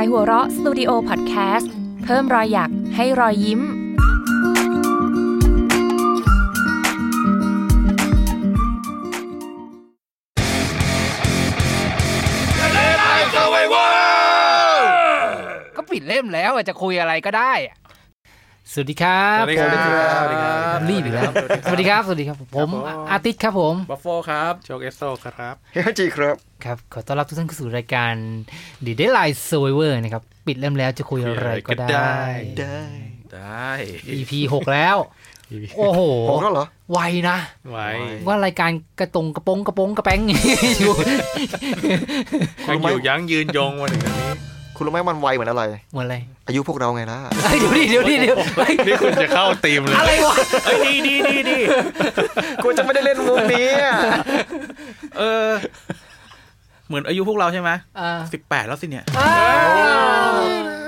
ายหัวเราะสตูดิโอพอดแคสต์เพิ่มรอยหยักให้รอยยิ้ม ก็ปิดเล่มแล้วอะจะคุยอะไรก็ได้อะ สวัสดีครับสวัสดีครับผมสวัสดีครับรีบอีกแล้วสวัสดีครับ สวัสดีครับ ผมอาร์ติสครับผมบัฟโฟครับโชคเอสโซครับเฮ้ยจีครับครับ ขอต้อนรับทุกท่านเข้าสู่รายการ The Deadline Survivor นะครับ ปิดเล่มแล้วจะคุยอะไรก็ได้ ได้ได้ EP หกแล้ว โอ้โหหกแล้วเหรอไวนะไว้ว่ารายการกระตรงกระโปงกระโปงกระแป้งอยู่ยังอยู่ยั้งยืนยงมาถึงตอนนี้ คุณรู้ไหมมันไวเหมือนอะไร เหมือนอะไร อายุพวกเราไงล่ะเอ้ยเดี๋ยวดิเดี๋ยวดิเดี๋ยวเฮ้ยนี่คุณจะเข้าตีมเลยอะไรวะเอ้ยดีดีดีดีกูจะไม่ได้เล่นมุกนี้อะเออ เหมือนอายุพวกเราใช่ไหมอ่าสิบแปดแล้วสิเนี่ยอ่า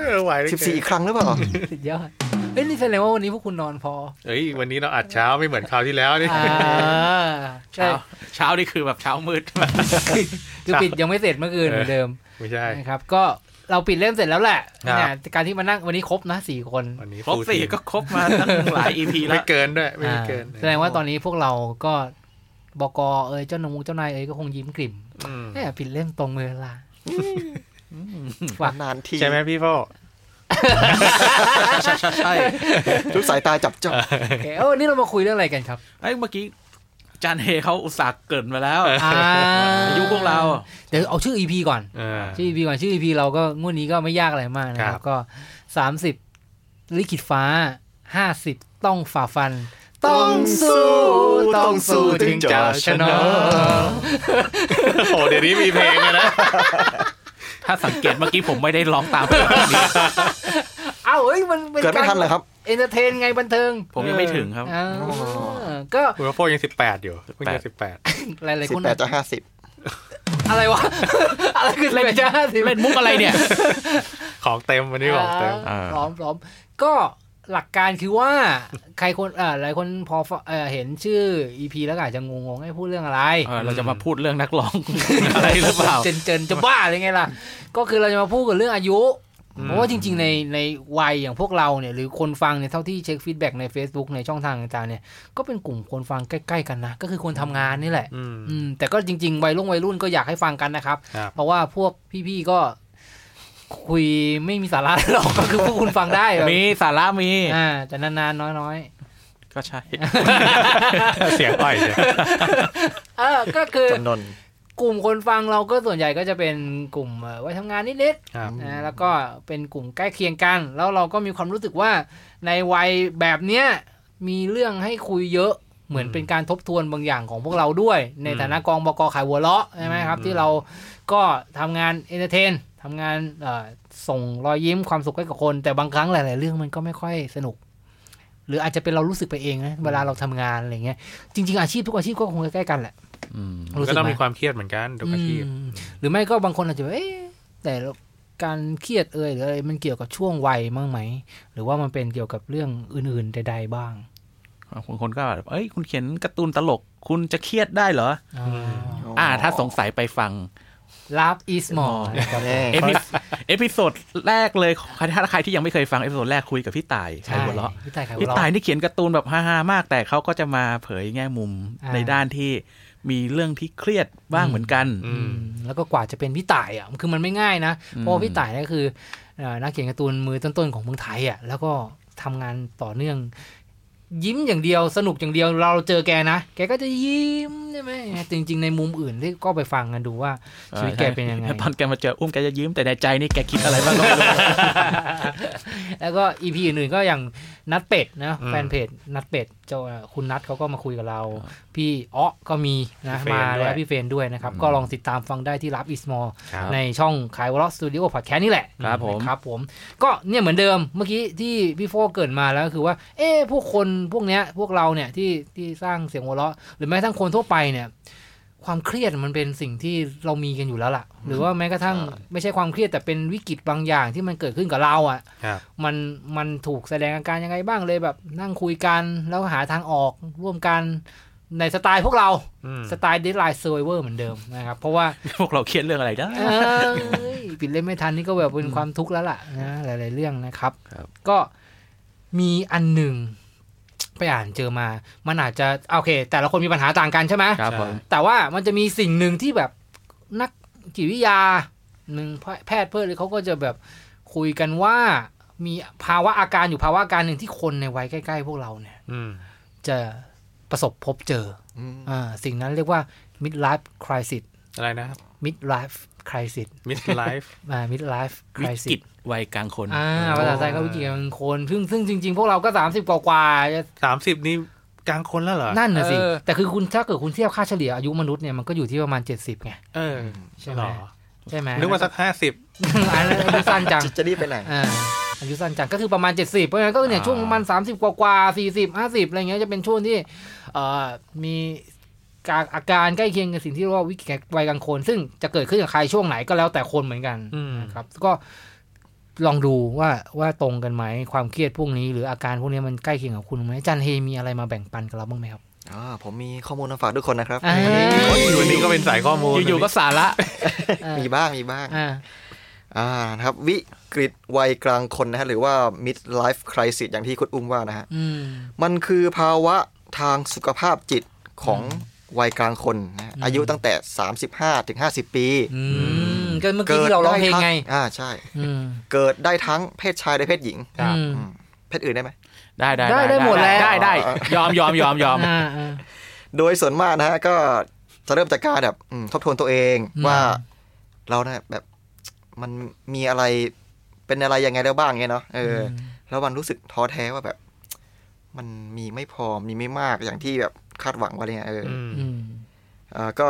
เออไหวได้สิบสี่ครั้งหรือเปล่าสุดยอดเอ้ยนี่แสดงว่าวันนี้พวกคุณนอนพอเฮ้ยวันนี้เราอัดเช้าไม่เหมือนคราวที่แล้วนี่อ่าใช่เช้าเช้านี่คือแบบเช้ามืด คือปิดยังไม่เสร็จเมื่อคืนเหมือนเดิมไม่ใช่นะครับ ก็ เราปิดเล่มเสร็จแล้วแหละครับเนี่ยการที่มานั่งวันนี้ครบนะสี่คนวันนี้ครบ full สี่ team ก็ครบมาตั้งหลายอีพีแล้ไม่วเกินด้วยไม่มีอ่าเกิน แสดงว่าตอนนี้พวกเราก็บกเอยเจ้าหนูเจ้านายเอยก็คงยิ้มกลิ่มอืมแหมปิดเล่มตรงเวลาฝากนานทีใช่ไหมพี่โฟใช่ใช่ใช่ทุกสายตาจับจ้องโอเคเออนี่เรามาคุยเรื่องอะไรกันครับไอ้ยเมื่อกี้ จานเฮเขาอุตส่าห์เกรินมาแล้วอ่าอายุพวกเรา เดี๋ยวเอาชื่อ EP ก่อนอ่าชื่อ EP ก่อน ชื่อ EP เราก็งวดนี้ก็ไม่ยากอะไรมากนะคครัรับบก็สามสิบลิขิตฟ้าห้าสิบต้องฝ่าฟัน ต้องสู้ต้องสู้ถึงจะชนะโอ้เดี๋ยวนี้มีเพลงเลยนะ ถ้าสังเกตเมื่อกี้ผมไม่ได้ร้องตามเพลงนี้เอ้าเฮ้ยมันเป็นเกิดไม่ทันเลยครับ entertain ไงบันเทิง ผมยังไม่ถึงครับอ่า ก็คุณบัฟโฟยังสิบแปดอยู่เพิ่งจะสิบแปดหลายๆสิคบนแปดจะห้าสิบอะไรวะ อะไรคือเล่นจ้าสิเล่นมุกอะไรเนี่ย ของเต็มวันนี้ของเต็มอ่าพร้อมพร้อมก็หลักการคือว่าใครคนอ่าหลายคนพอเอ่อเห็นชื่อ EP แล้วก็อาจจะงงๆให้พูดเรื่องอะไรเออเราจะมาพูดเรื่องนักร้องอะไรหรือเปล่าเจนเจนจะบ้าเลยไงล่ะ ก็คือเราจะมาพูดกันเรื่องอายุ เพราะว่าจริง ๆ ในในวัยอย่างพวกเราเนี่ยหรือคนฟังเนี่ยเท่าที่เช็ค feedback ใน Facebook ในช่องทางต่างๆเนี่ยก็เป็นกลุ่มคนฟังใกล้ ๆ กันนะ ก็คือคนทำงานนี่แหละอืมอืมแต่ก็จริง ๆ วัยรุ่นวัยรุ่นก็อยากให้ฟังกันนะครับครับ เพราะว่าพวกพี่ๆก็คุยไม่มีสาระหรอกก็คือพวกคุณฟังได้แบบมีสาระมีอ่าแต่นานๆน้อยก็ใช่ เสียงอ่อยเลยๆเออก็คือจำนน กลุ่มคนฟังเราก็ส่วนใหญ่ก็จะเป็นกลุ่มเอ่อวัยทำงานนิดครับๆนะแล้วก็เป็นกลุ่มใกล้เคียงกัน แล้วเราก็มีความรู้สึกว่าในวัยแบบเนี้ยมีเรื่องให้คุยเยอะเหมือนเป็นการทบทวนบางอย่างของพวกเราด้วย ในฐานะกองบกขายหัวเราะใช่ไหมครับ ที่เราก็ทำงาน entertain ทำงานเอ่อส่งรอยยิ้มความสุขให้กับคน แต่บางครั้งหลาย ๆ เรื่องมันก็ไม่ค่อยสนุก หรืออาจจะเป็นเรารู้สึกไปเองนะเวลาเราทำงานอะไรเงี้ยจริง ๆ อาชีพทุกอาชีพก็คงใกล้ๆกันแหละอืม ก็ต้องไหมมีความเครียดเหมือนกันทุกอาชีพอืมหรือไม่ก็บางคนอาจจะว่าเอ๊ะแต่การเครียดเอ่ยหรืออะไรมันเกี่ยวกับช่วงวัยมั้งไหม หรือว่ามันเป็นเกี่ยวกับเรื่องอื่นๆใดๆบ้างบางคนก็แบบเอ้ย คุณเขียนการ์ตูนตลก คุณจะเครียดได้เหรอ อ่า ถ้าสงสัยไปฟัง Laugh is More นะครับแน่ epi episode แรกเลยถ้าใครที่ยังไม่เคยฟัง episode แรกคุยกับพี่ต่ายขายหัวเราะพี่ต่ายขายหัพี่วเราะพี่ต่ายนี่เขียนการ์ตูนแบบฮาๆมาก แต่เขาก็จะมาเผยแง่มุมอ่าในด้านที่ มีเรื่องที่เครียดบ้างเหมือนกันอืมแล้วก็กว่าจะเป็นพี่ต่ายอะคือมันไม่ง่ายนะอืมเพราะว่าพี่ต่ายเนี่ยคือเอ่อนักเขียนการ์ตูนมือต้นๆของเมืองไทยอะแล้วก็ทำงานต่อเนื่อง ยิ้มอย่างเดียวสนุกอย่างเดียวเราเจอแกนะ แกก็จะยิ้มใช่ไหมจริง ๆ ในมุมอื่นที่ก็ไปฟังกันดูว่าชีวิตแกเป็นยังไงตอนแกมาเจออุ้มแกจะยิ้มแต่ในใจนี่แกคิดอะไรบ้างก็ไม่รู้แล้วก็ EP อื่นๆก็อย่างนัดเป็ดนะอืมแฟนเพจนัดเป็ดเจ้าคุณนัดเขาก็มาคุยกับเรา พี่อ้อก็มีนะพี่เฟรนมาด้วยแล้วพี่เฟรนด้วยนะครับ ก็ลองติดตามฟังได้ที่ Laugh is More ครับในช่องขายหัวเราะสตูดิโอพอดแคสต์นี่แหละครับผมนะครับผม ก็เนี่ยเหมือนเดิมเมื่อกี้ที่พี่โฟเกริดมาแล้วก็คือว่า เอ๊ะพวกคนพวกเนี้ยพวกเราเนี่ยที่ที่สร้างเสียงหัวเราะ หรือแม้กระทั่งคนทั่วไปเนี่ย ความเครียดมันเป็นสิ่งที่เรามีกันอยู่แล้วล่ะ หรือว่าแม้กระทั่งไม่ใช่ความเครียดแต่เป็นวิกฤตบางอย่างที่มันเกิดขึ้นกับเราอะครับมันมันถูกแสดงอาการยังไงบ้างเลยแบบ นั่งคุยกันแล้วหาทางออกร่วมกันในสไตล์พวกเราอืมสไตล์ Deadline Survivor เหมือนเดิมนะครับ เพราะว่าพวกเราเครียดเรื่องอะไรได้เอ้ยปิดเล่มไม่ทันนี่ก็แบบเป็นความทุกข์แล้วล่ะนะหลาย ๆ เรื่องนะครับครับก็มีอันหนึ่ง ไปอ่านเจอมา มันอาจจะโอเค แต่ละคนมีปัญหาต่างกันใช่ไหมครับผมแต่ว่ามันจะมีสิ่งหนึ่งที่แบบนักจิตวิทยาหนึ่งแพทย์เพื่อนเลยเขาก็จะแบบคุยกันว่ามีภาวะอาการอยู่ภาวะอาการหนึ่งที่คนในวัยใกล้ ๆ พวกเราเนี่ยอืมจะประสบพบเจออืมอ่าสิ่งนั้นเรียกว่า midlife crisis อะไรนะครับ midlife crisis mid life อ่า midlife วิ crisis กฤตวัยกลางคนอ่าภาษาไทยก็วิกฤตกลางคน ซึ่งซึ่งจริง ๆ พวกเราก็30กว่ากว่าๆจะสามสิบนี่กลางคนแล้วเหรอ นั่นน่ะสิเออแต่คือคุณถ้าเกิดคุณเทียบค่าเฉลี่ยอายุมนุษย์เนี่ยมันก็อยู่ที่ประมาณ70ไงเออใช่ไหมหรอใช่ไหมนึกว่าสักห้าสิบอันนั้นอายุสั้นจัง จะจะรีบไปไหนอ่าอายุสั้นจังก็คือประมาณ70เพราะฉะนั้นก็เนี่ยอ่าช่วงประมาณ30กว่ากว่า40 50อะไรเงี้ยจะเป็นช่วงที่เอ่อมีการ อาการใกล้เคียงกับสิ่งที่เรียกว่าวิกฤตวัยกลางคน ซึ่งจะเกิดขึ้นกับใครช่วงไหนก็แล้วแต่คนเหมือนกันอืมนะครับก็ลองดูว่าว่าตรงกันไหมความเครียดพวกนี้ หรืออาการพวกนี้มันใกล้เคียงกับคุณไหมอาจันเฮมีอะไรมาแบ่งปันกับเราบ้างไหมครับอ่าผมมีข้อมูลมาฝากทุกคนนะครับอ่าโอ้ยวันนี้ก็เป็นสายข้อมูลอยู่ๆก็สาระ มีบ้างมีบ้างอ่าอ่านะครับวิกฤตวัยกลางคนนะฮะหรือว่า mid life crisis อย่างที่คุณอุ้มว่านะฮะอืมมันคือภาวะทางสุขภาพจิตของ วัยกลางคนนะฮะอืมอายุตั้งแต่ 35ถึง50 ปีอืมก็เมื่อกี้ที่เราร้องเพลงไงอ่าใช่อืมเกิดได้ทั้งเพศชายและเพศหญิงอืมอืมเพศอื่นได้ไหมได้ได้ได้ได้หมดแล้วได้ได้ยอมยอมยอมยอมอ่าอ่าโดยส่วนมากนะฮะก็จะเริ่มจากการแบบอืมทบทวนตัวเองอืมว่าเราเนี่ยแบบมันมีอะไรเป็นอะไรยังไงแล้วบ้างเงี้ยเนาะเอออ แล้วมันรู้สึกท้อแท้ว่าแบบ มันมีไม่พอมีไม่มากอย่างที่แบบ คาดหวังไว้เลยไงเออออืมอืมอ่าก็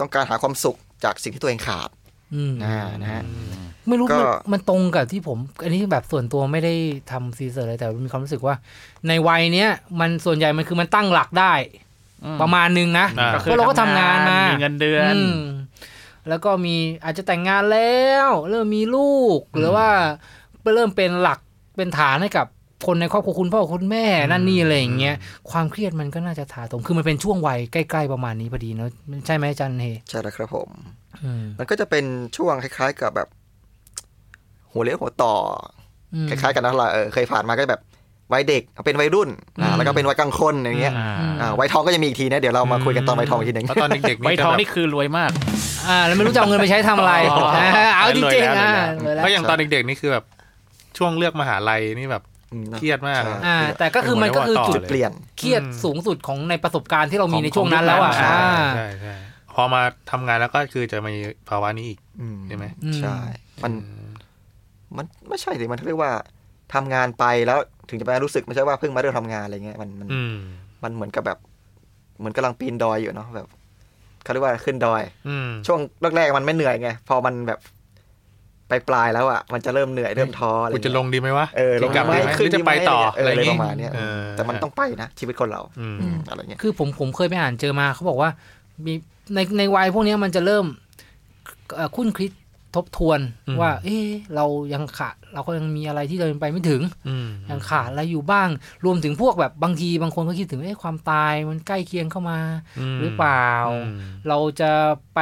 ต้องการหาความสุขจากสิ่งที่ตัวเองขาดอืมอ่านะฮะไม่รู้ก็มันมันตรงกับที่ผม อันนี้แบบส่วนตัวไม่ได้ทำซีเซอร์เลยแต่มีความรู้สึกว่า ในวัยเนี้ยมันส่วนใหญ่มันคือมันตั้งหลักได้ ประมาณนึงนะอ่าเพราะเราก็ทำงานมามีเงินเดือนอืมแล้วก็มีอาจจะแต่งงานแล้ว เริ่มมีลูก หรือว่าเริ่มเป็นหลักเป็นฐานให้กับ คนในครอบครัวคุณพ่อคุณแม่นั่นนี่อะไรอย่างเงี้ยความเครียดมันก็น่าจะถาโถมคือมันเป็นช่วงวัยใกล้ ๆ ประมาณนี้พอดีเนอะใช่ไหมอาจันเฮใช่แล้วครับผมอืมมันก็จะเป็นช่วงคล้าย ๆ กับแบบ หัวเลี้ยวหัวต่ออือมคล้ายๆกันนะเราเออเคยผ่านมาก็แบบวัยเด็กเป็นวัยรุ่นอ่าอืมแล้วก็เป็นวัยกลางคนอย่างเงี้ยอ่าอ่าวัยทองก็จะมีอีกทีนะเดี๋ยวเรามาคุยกันตอนวัยทองอีกทีหนึ่งแล้วตอนเด็กๆใบนี่ทองก็แบบนี่คือรวยมากอ่าแล้วไม่รู้จะเอาเงินไปใช้ทำอะไรอ๋อาเอาจริงๆอ่ารวยแล้วเลยแล้วก็อย่างตอนเด็กๆนี่คือแบบช่วงเลือกมหาลัยนี่แบบอืม เครียดมากใช่อ่า แต่ก็คือมันก็คือจุดจุดเปลี่ยนเครียดสูงสุดของในประสบการณ์ที่เรามีในช่วงนั้นแล้วอะใช่อ่าใช่ใช่พอมาทำงานแล้วก็คือจะมีภาวะนี้อีกอืมใช่ไหมอืมใช่ มัน มันไม่ใช่สิมันเรียกว่าทำงานไปแล้วถึงจะมารู้สึกไม่ใช่ว่าเพิ่งมาเริ่มทำงานอะไรเงี้ยมันมันอืมมันเหมือนกับแบบ เหมือนกำลังปีนดอยอยู่เนาะแบบเขาเรียกว่าขึ้นดอยอืมช่วงแรกๆมันไม่เหนื่อยไงพอมันแบบไปปลายๆแล้วอะมันจะเริ่มเหนื่อยเริ่มท้ออะไรกูเงี้ยจะลงดีไหมวะเออลงกลับไหมดีไหมหขึ้รืนอจะไปต่อเอออะไรอะไรอย่างปงี้ระมาณเนี้ยเออแต่มันต้องไปนะชีวิตคนเราอืมอืมอะไรเงี้ยคือผมผมเคยไปอ่านเจอมาเขาบอกว่ามีในในวัยพวกเนี้ยมันจะเริ่มเอ่อคุ้นคิดทบทวนอืมว่า เอ๊ะเรายังขาด เราก็ยังมีอะไรที่เรายังไปไม่ถึงอืมยังขาดอะไรอยู่บ้าง รวมถึงพวกแบบบางทีบางคนก็คิดถึงเอ๊ะความตายมันใกล้เคียงเข้ามามหรือเปล่าอืมเราจะไป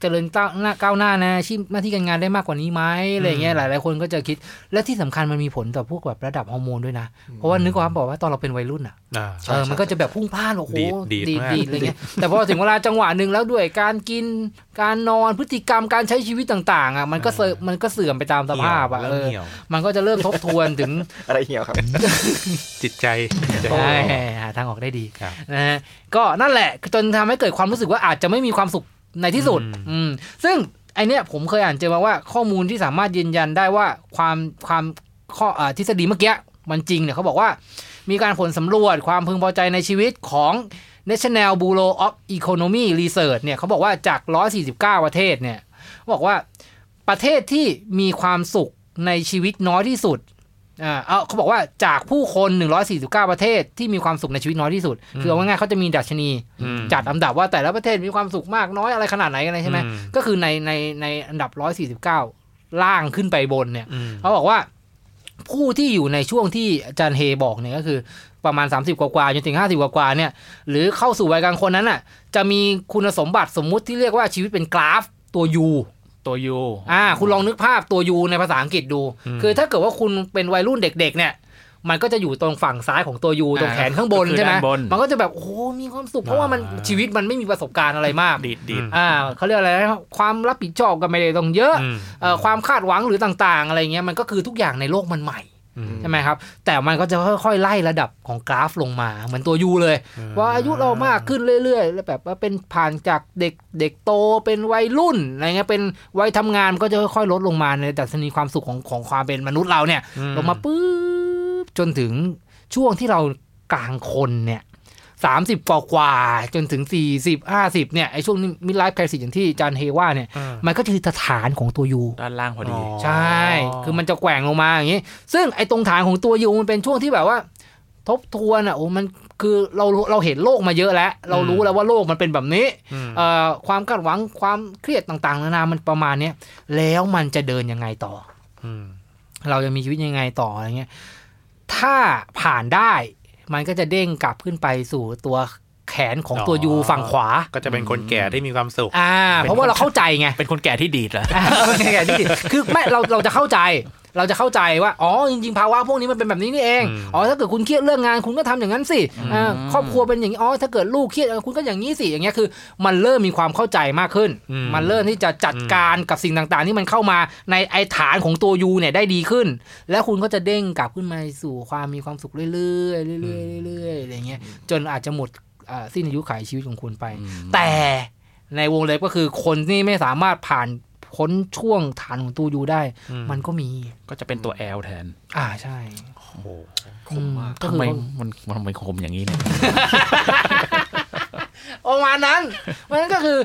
เจริญก้าวหน้าก้าวหน้านะอาชีพหน้าที่การงานได้มากกว่านี้ไหมอะไรเงี้ยหลายหลายๆคนก็จะคิด และที่สำคัญมันมีผลต่อพวกแบบระดับฮอร์โมนด้วยนะเพราะว่านึกว่าบอกว่าตอนเราเป็นวัยรุ่นอะอ่าใช่เออใช่มันก็จะแบบพุ่งพล่านโอ้โหดีดดีดมากดีดอะไรเงี้ยแต่พอถึงเวลาจังหวะหนึ่งแล้วด้วยการกินการนอนพฤติกรรมการใช้ชีวิตต่าง ๆอะมันก็เสื่อมมันก็เสื่อมไปตามสภาพอะเริ่เอมอเหี่ยว มันก็จะเริ่มทบทวนถึงอะไรเหี่ยวครับ จิตใจจิตใจใช่หาทางออกได้ดีครับนะฮะก็นั่นแหละจนทำให้เกิดความรู้สึกว่าอาจจะไม่มีความสุขในที่สุดอืมอืม ซึ่งไอเนี้ยผมเคยอ่านเจอมาว่าข้อมูลที่สามารถยืนยันได้ว่าความความข้ออาทฤษฎีเมื่อกี้มันจริงเนี่ยเขาบอกว่า มีการผลสำรวจความพึงพอใจในชีวิตของ National Bureau of Economy Research เนี่ยเขาบอกว่าจาก 149 ประเทศเนี่ยเขาบอกว่าประเทศที่มีความสุข ในชีวิตน้อยที่สุดอ่าเอาเขาบอกว่าจากผู้คน 149 ประเทศที่มีความสุขในชีวิตน้อยที่สุด คือเอาง่ายๆเขาจะมีดัชนีอืมจัดอันดับว่าแต่ละประเทศมีความสุขมากน้อยอะไรขนาดไหนกันเลยใช่ไหมอืมก็คือในในในอันดับ 149 ล่างขึ้นไปบนเนี่ยอืมเขาบอกว่าผู้ที่อยู่ในช่วงที่อาจารย์เฮบอกเนี่ยก็คือประมาณ 30 กว่าๆจนถึง 50 กว่าๆเนี่ย หรือเข้าสู่วัยกลางคนนั้นน่ะ จะมีคุณสมบัติสมมุติที่เรียกว่าชีวิตเป็นกราฟตัว U ตัวยูอ่า คุณลองนึกภาพตัวยูในภาษาอังกฤษดูอืมคือถ้าเกิดว่าคุณเป็นวัยรุ่นเด็ก ๆ เนี่ยมันก็จะอยู่ตรงฝั่งซ้ายของตัวยูตรงแขนข้างบนก็คือใช่ไหมด้านบนมันก็จะแบบโอ้โหมีความสุขเพราะว่ามันชีวิตมันไม่มีประสบการณ์อะไรมากดีดดีดอ่าเขาเรียกอะไรนะความรับผิดชอบก็ไม่ได้ต้องเยอะอืมเอ่อความคาดหวังหรือต่างๆ อะไรเงี้ยมันก็คือทุกอย่างในโลกมันใหม่อืม ใช่ไหมครับ แต่มันก็จะค่อยๆไล่ระดับของกราฟลงมา เหมือนตัวยูเลย ว่าอายุเรามากขึ้นเรื่อยๆแล้วแบบว่าเป็นผ่านจากเด็กเด็กโตเป็นวัยรุ่นอะไรเงี้ยเป็นวัยทำงานมันก็จะค่อยๆลดลงมาในดัชนีความสุขของของความเป็นมนุษย์เราเนี่ยอืมลงมาปุ๊บจนถึงช่วงที่เรากลางคนเนี่ย สามสิบกว่ากว่าๆจนถึงสี่สิบห้าสิบเนี่ยไอช่วงนี้มิดไลฟ์แคสิอย่างที่อาจารย์เฮว่าเนี่ยอ่ามันก็คือฐานของตัวยูด้านล่างพอดีอ๋อใช่ คือมันจะแกว่งลงมาอย่างนี้ ซึ่งไอ้ตรงฐานของตัวยูมันเป็นช่วงที่แบบว่า ทบทวนอะโอ้มันคือเราเราเห็นโลกมาเยอะแล้ว เรารู้แล้วว่าโลกมันเป็นแบบนี้อืมเอ่อความคาดหวังความเครียดต่างๆ นานามันประมาณเนี้ยแล้วมันจะเดินยังไงต่ออืมเราจะมีชีวิตยังไงต่ออะไรเงี้ยถ้าผ่านได้ มันก็จะเด้งกลับขึ้นไปสู่ตัวแขนของตัวยูฝั่งขวา ก็จะเป็นคนแก่ที่มีความสุข อ่า เพราะว่าเราเข้าใจไง เป็นคนแก่ที่ดีดเหรออ่าเป็นไงที่คือไม่เราเราจะเข้าใจ เราจะเข้าใจว่าอ๋อจริงๆภาวะพวกนี้มันเป็นแบบนี้นี่เองอืมอ๋อถ้าเกิดคุณเครียดเรื่องงานคุณก็ทำอย่างนั้นสิอืมอ่าครอบครัวเป็นอย่างนี้อ๋อถ้าเกิดลูกเครียดเออคุณก็อย่างนี้สิอย่างเงี้ยคือ มันเริ่มมีความเข้าใจมากขึ้นอืมมันเริ่มที่จะจัดการกับสิ่งต่างๆ ที่มันเข้ามาในไอฐานของตัวยูเนี่ยได้ดีขึ้น แล้วคุณก็จะเด้งกลับขึ้นมาสู่ความมีความสุขเรื่อยๆเรื่อยๆเรื่อยๆอะไรเงี้ยจนอาจจะหมดอ่าสิ้นอายุขัยชีวิตของคุณไป แต่ในวงเล็บก็คือคนที่ไม่สามารถผ่าน พ้นช่วงฐานของตัวยูได้อืมันก็มีก็จะเป็นตัวแอลแทน อ่าใช่โอ้โหคมมากก็ทำคือไมมันมันทำไมคมอย่างนี้เนี่ยประมาณนั้นมันก็คือ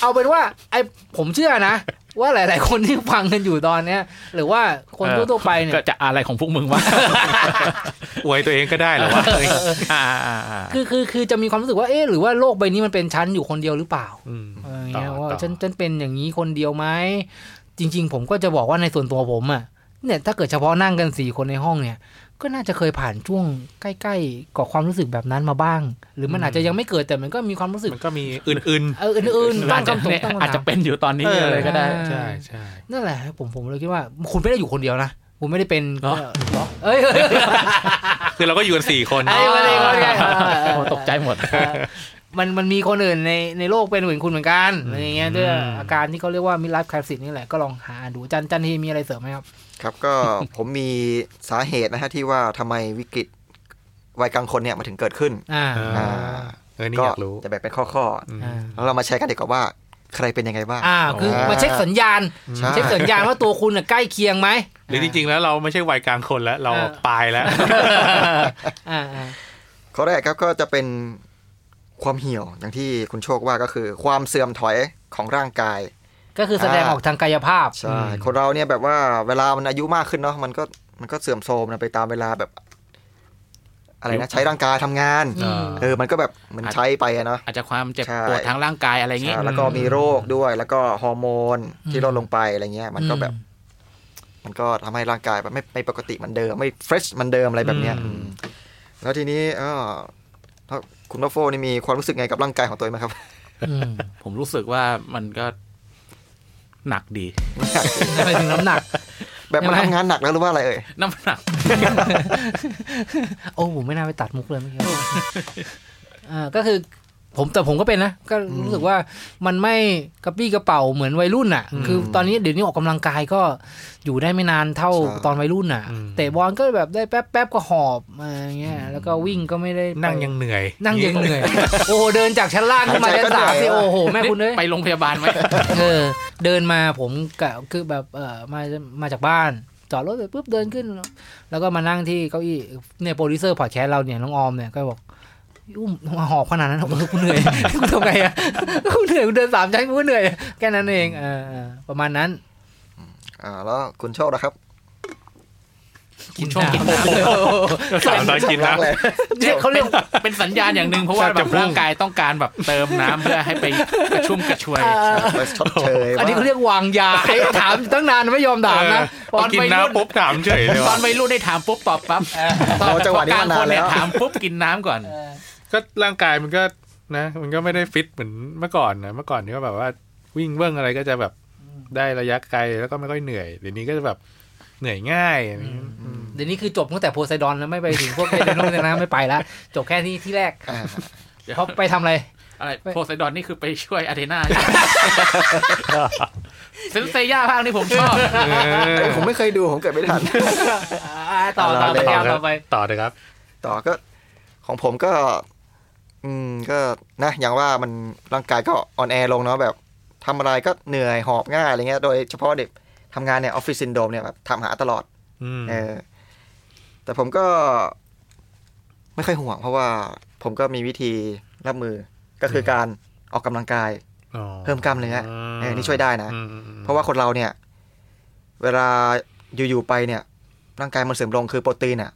เอาเป็นว่าไอผมเชื่อนะ ว่าหลาย ๆ คนที่ฟังกันอยู่ตอนเนี้ย หรือว่าคนเออทั่วๆไปเนี่ยก็จะอะไรของพวกมึงวะอวยตัวเองก็ได้เหรอวะอ่าอ่าอ่าคือคือคือจะมีความรู้สึกว่าเอ๊ะหรือว่าโลกใบนี้มันเป็นชั้นอยู่คนเดียวหรือเปล่ามเอออย่างเงี้ยต่อว่าต่อฉันฉันเป็นอย่างนี้คนเดียวไหมจริง ๆ ผมก็จะบอกว่าในส่วนตัวผมอะเนี่ยถ้าเกิดเฉพาะนั่งกันสี่คนในห้องเนี่ย ก็น่าจะเคยผ่านช่วงใกล้ๆกับความรู้สึกแบบนั้นมาบ้าง หรือมันอาจจะยังไม่เกิดแต่มันก็มีความรู้สึกมันก็มีอื่นเอออื่นๆตั้อางจจะคำถามเนี่ยตั้งคำถามอาจจะเป็นอยู่ตอนนี้เออเลยก็ได้อ่าๆใช่ใช่นั่นแหละ ผมผมเลยคิดว่าคุณไม่ได้อยู่คนเดียวนะคุณไม่ได้เป็นเหรอเหรอเอ้ยเอ้ยคือเราก็อยู่กันสี่คนเอ้ยไม่ได้ไม่ได้เออเออโอ้ตกใจหมดเออ มันมันมีคนอื่นในในโลกเป็นเหมือนคุณเหมือนกันอะไรอย่างเงี้ยด้วยอาการที่เขาเรียกว่า midlife crisis นี่แหละก็ลองหาดูจันจันทีมีอะไรเสริมไหมครับ ครับก็ผมมีสาเหตุนะฮะที่ว่าทำไมวิกฤตวัยกลางคนเนี่ยมาถึงเกิดขึ้นอ่าอ่าเออนี่ก็อยากรู้จะแบ่งเป็นข้ออืมอ่าๆแล้วเรามาแชร์กันดีกว่าว่าใครเป็นยังไงบ้าง อ่า คือมาเช็คสัญญาณใช่เช็คสัญญาณว่าตัวคุณน่ะใกล้เคียงไหม หรือจริงๆ แล้วเราไม่ใช่วัยกลางคนแล้ว เราเออปลายแล้วอ่าอ่าข้อแรกครับก็จะเป็น ความเหี่ยวอย่างที่คุณโชคว่าก็คือความเสื่อมถอยของร่างกาย ก็คือแสดงออกทางกายภาพใช่อืมคนเราเนี่ยแบบว่าเวลามันอายุมากขึ้นเนาะมันก็มันก็เสื่อมโทรมนะไปตามเวลาแบบ อะไรนะใช้ร่างกายทำงานอืมเออมันก็แบบเหมือนใช้ไปอะเนาะอาจจะความเจ็บใช่ปวดทางร่างกายอะไรอย่างงี้ใช่แล้วก็มีโรคด้วย แล้วก็ฮอร์โมนที่ลดลงไปอะไรเงี้ย มันก็แบบ มันก็ทำให้ร่างกายแบบไม่ไม่ปกติเหมือนเดิม ไม่เฟรชเหมือนเดิมอะไรแบบเนี้ยอืมอืมแล้วทีนี้เออ แล้วคุณวัฟโฟนี่มีความรู้สึกไงกับร่างกายของตัวเองไหมครับอืมผมรู้สึกว่ามันก็หนักดีไปถึงน้ำหนัก แบบมันใช่ไหมทำงานหนักแล้วหรือว่าอะไรเอ่ยน้ำหนัก โอ้ผมไม่น่าไปตัดมุกเลยเมื่อกี้อ่าก็คือ ผมแต่ผมก็เป็นนะ ก็รู้สึกว่ามันไม่กระปี้กระเป๋าเหมือนวัยรุ่นอะอืมคือตอนนี้เดี๋ยวนี้ออกกำลังกายก็อยู่ได้ไม่นานเท่าใช่ตอนวัยรุ่นอะอืมเตะบอลก็แบบได้แป๊บแป๊บๆก็หอบมาอย่างเงี้ยแล้วก็วิ่งก็ไม่ได้ไปนั่งยังเหนื่อย นั่งยังเหนื่อย โอ้โหเดินจากชั้นล่างขึ้นมาชั้นสามสิโอ้โหแม่คุณเอ้ยไปโรงพยาบาลไหมเออ เดินมาผมก็คือแบบเออมามาจากบ้านจอดรถเสร็จปุ๊บเดินขึ้น แล้วก็มานั่งที่เก้าอี้เนี่ยโปรดิวเซอร์พอดแคสต์เราเนี่ยน้องออมเนี่ยก็บอก อุ้มมาหอบขนาดนั้นเออกูเหนื่อยกูทำไงอะกูเหนื่อยกูเดินสามชั้นกูก็เหนื่อยแค่นั้นเองเออเออประมาณนั้น อ่า แล้วคุณโชคนะครับกินช่วงกินน้ำถามตอนกินนะเลยเนี่ยเขาเรียกเป็นสัญญาณอย่างหนึ่งเพราะว่าจะแบบพุ่งร่างกายต้องการแบบเติมน้ำเพื่อให้ไปกระชุ่มกระชวยไปชดเชยอันนี้ว่าเขาเรียกวางยาไอ้ถามตั้งนานไม่ยอมถามนะพอกินน้ำปุ๊บถามเฉยเลยตอว่ะนวัยรุ่นได้ถามปุ๊บตอบปั๊บเราจังหวะนี้มานานแล้วพอกลงคเยถามปุ๊บกินน้ำก่อน ก็ร่างกายมันก็นะ มันก็ไม่ได้ฟิตเหมือนเมื่อก่อนนะเมื่อก่อนนี่ก็แบบว่าวิ่งเบิ้งอะไรก็จะแบบได้ระยะไกลแล้วก็ไม่ค่อยเหนื่อยเดี๋ยวนี้ก็จะแบบเหนื่อยง่ายอะไรอย่างเงี้ยอืมเดี๋ยวนี้คือจบตั้งแต่โพไซดอนแล้วไม่ไปถึงพวกเอเดนโนเนนะไม่ไปแล้วจบแค่ที่ที่แรกอ่าเพราะไปทำอะไรอะไรโพไซดอนนี่คือไปช่วยอาเทนาเซนเซย่าภาคนี้ผมชอบเอ้ยผมไม่เคยดู ผมเกิดไม่ทันอ่าต่อต่อไปต่อยาวครับต่อไปต่อเลยครับ ต่อก็ของผมก็ อืมก็นะอย่างว่ามันร่างกายก็อ่อนแอลงเนาะแบบทำอะไรก็เหนื่อยหอบง่ายอะไรเงี้ยโดยเฉพาะเด็กทำงานเนี่ยออฟฟิศซินโดมเนี่ยแบบทำหาตลอดอืมเออแต่ผมก็ไม่ค่อยห่วงเพราะว่าผมก็มีวิธีรับมือก็คือการออกกำลังกายอ๋อเพิ่มกล้ามเนื้อเออนี่ช่วยได้นะอืมอืมอืมเพราะว่าคนเราเนี่ย เวลาอยู่ๆไปเนี่ย ร่างกายมันเสื่อมลงคือโปรตีนอะ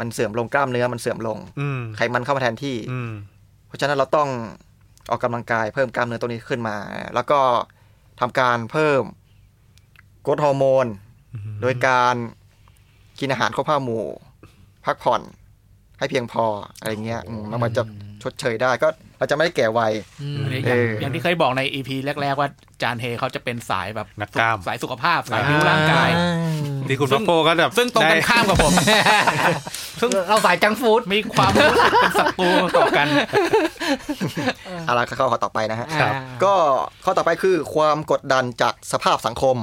มันเสื่อมลงกล้ามเนื้อมันเสื่อมลงอืมไขมันเข้ามาแทนที่อืมเพราะฉะนั้นเราต้องออกกำลังกายเพิ่มกล้ามเนื้อตัวนี้ขึ้นมา แล้วก็ทำการเพิ่มกรดฮอร์โมนโดยการกินอาหารครบห้าหมู่พักผ่อนให้เพียงพออะไรเงี้ยอืมแล้วมันจะชดเชยได้ก็ เราจะไม่ได้แก่วัยอืมอันนี้อเอย่างออย่างที่เคยบอกในอีพีแรก ๆ ว่าจานเฮเขาจะเป็นสายแบบนักกล้ามสายสุขภาพสายผิวร่างกายที่คุณพัฟโฟก็แบบซึ่งตรงกันได้ข้ามกับผมซึ่งเราสายจังฟู้ดมีความรู้สึกเป็นศัตรูต่อกันเอาละเข้าข้อต่อไปนะฮะครับก็ข้อต่อไปคือความกดดันจากสภาพสังคม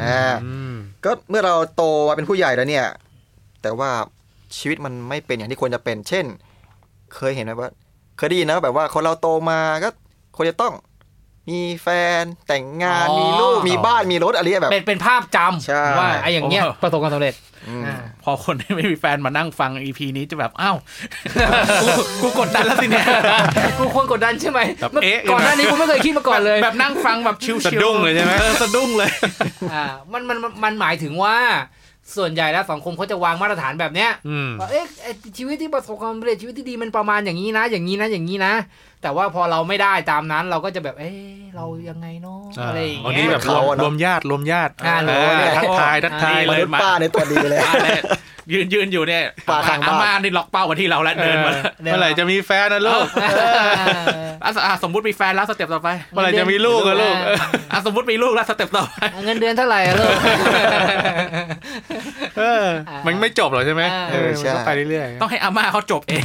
อ่าอืมก็เมื่อเราโตมาเป็นผู้ใหญ่แล้วเนี่ย แต่ว่าชีวิตมันไม่เป็นอย่างที่ควรจะเป็น เช่น เคยเห็นไหมว่า เคยได้ยินนะแบบว่าคนเราโตมาก็ควรจะต้องมีแฟนแต่งงานอ๋อมีลูกมีบ้านมีรถอะไรแบบเป็นเป็นภาพจใช่ำว่าไอ้อย่างเงี้ยโอ้ประสบความสำเร็จอืมอ่าพอคนที่ไม่มีแฟนมานั่งฟังอีพีนี้จะแบบอ้าวกูกูกดดันแล้วสิเนี่ยกูควรกดดันใช่ไหมแบบเมื่อเอ๊ะก่อนหน้านี้กูไม่เคยคิดมาก่อนเลย แบบนั่งฟังแบบชิวๆสะดุ้งเลยใช่ไหมออสะดุ้งเลยอ่ามันมันมันมันหมายถึงว่า ส่วนใหญ่แล้วสังคมเขาจะวางมาตรฐานแบบเนี้ยอืมว่าเอ๊ะไอ้ชีวิตที่ประสบความสำเร็จชีวิตที่ดีมันประมาณอย่างนี้นะ อย่างนี้นะอย่างนี้นะ แต่ว่าพอเราไม่ได้ตามนั้นเราก็จะแบบ เอ๊ะเรายังไงเนาะอะไรอย่างเงี้ยวันนี้ยแบบรวมรวมญาติรวมญาติอ่าเออเนี่ยทักทายทักทายอ่ามนุษย์ป้าในตัวดีเลยอ่าเลยยืนยืนอยู่เนี่ยปาทางบ้านอาม่านี่ล็อกเป้ามาที่เราแล้วเดินมาเมื่อไหร่จะมีแฟนนะลูกอะอะ สมมติมีแฟนแล้ว step ต่อไปเมื่อไหร่จะมีลูกอะลูกอะสมมติมีลูกแล้ว step ต่อไปเงินเดือนเท่าไหร่อะลูกเออมันไม่จบหรอกใช่ไหมอ่าเออมันก็ไปเรื่อยๆต้องให้อาม่าเขาจบเอง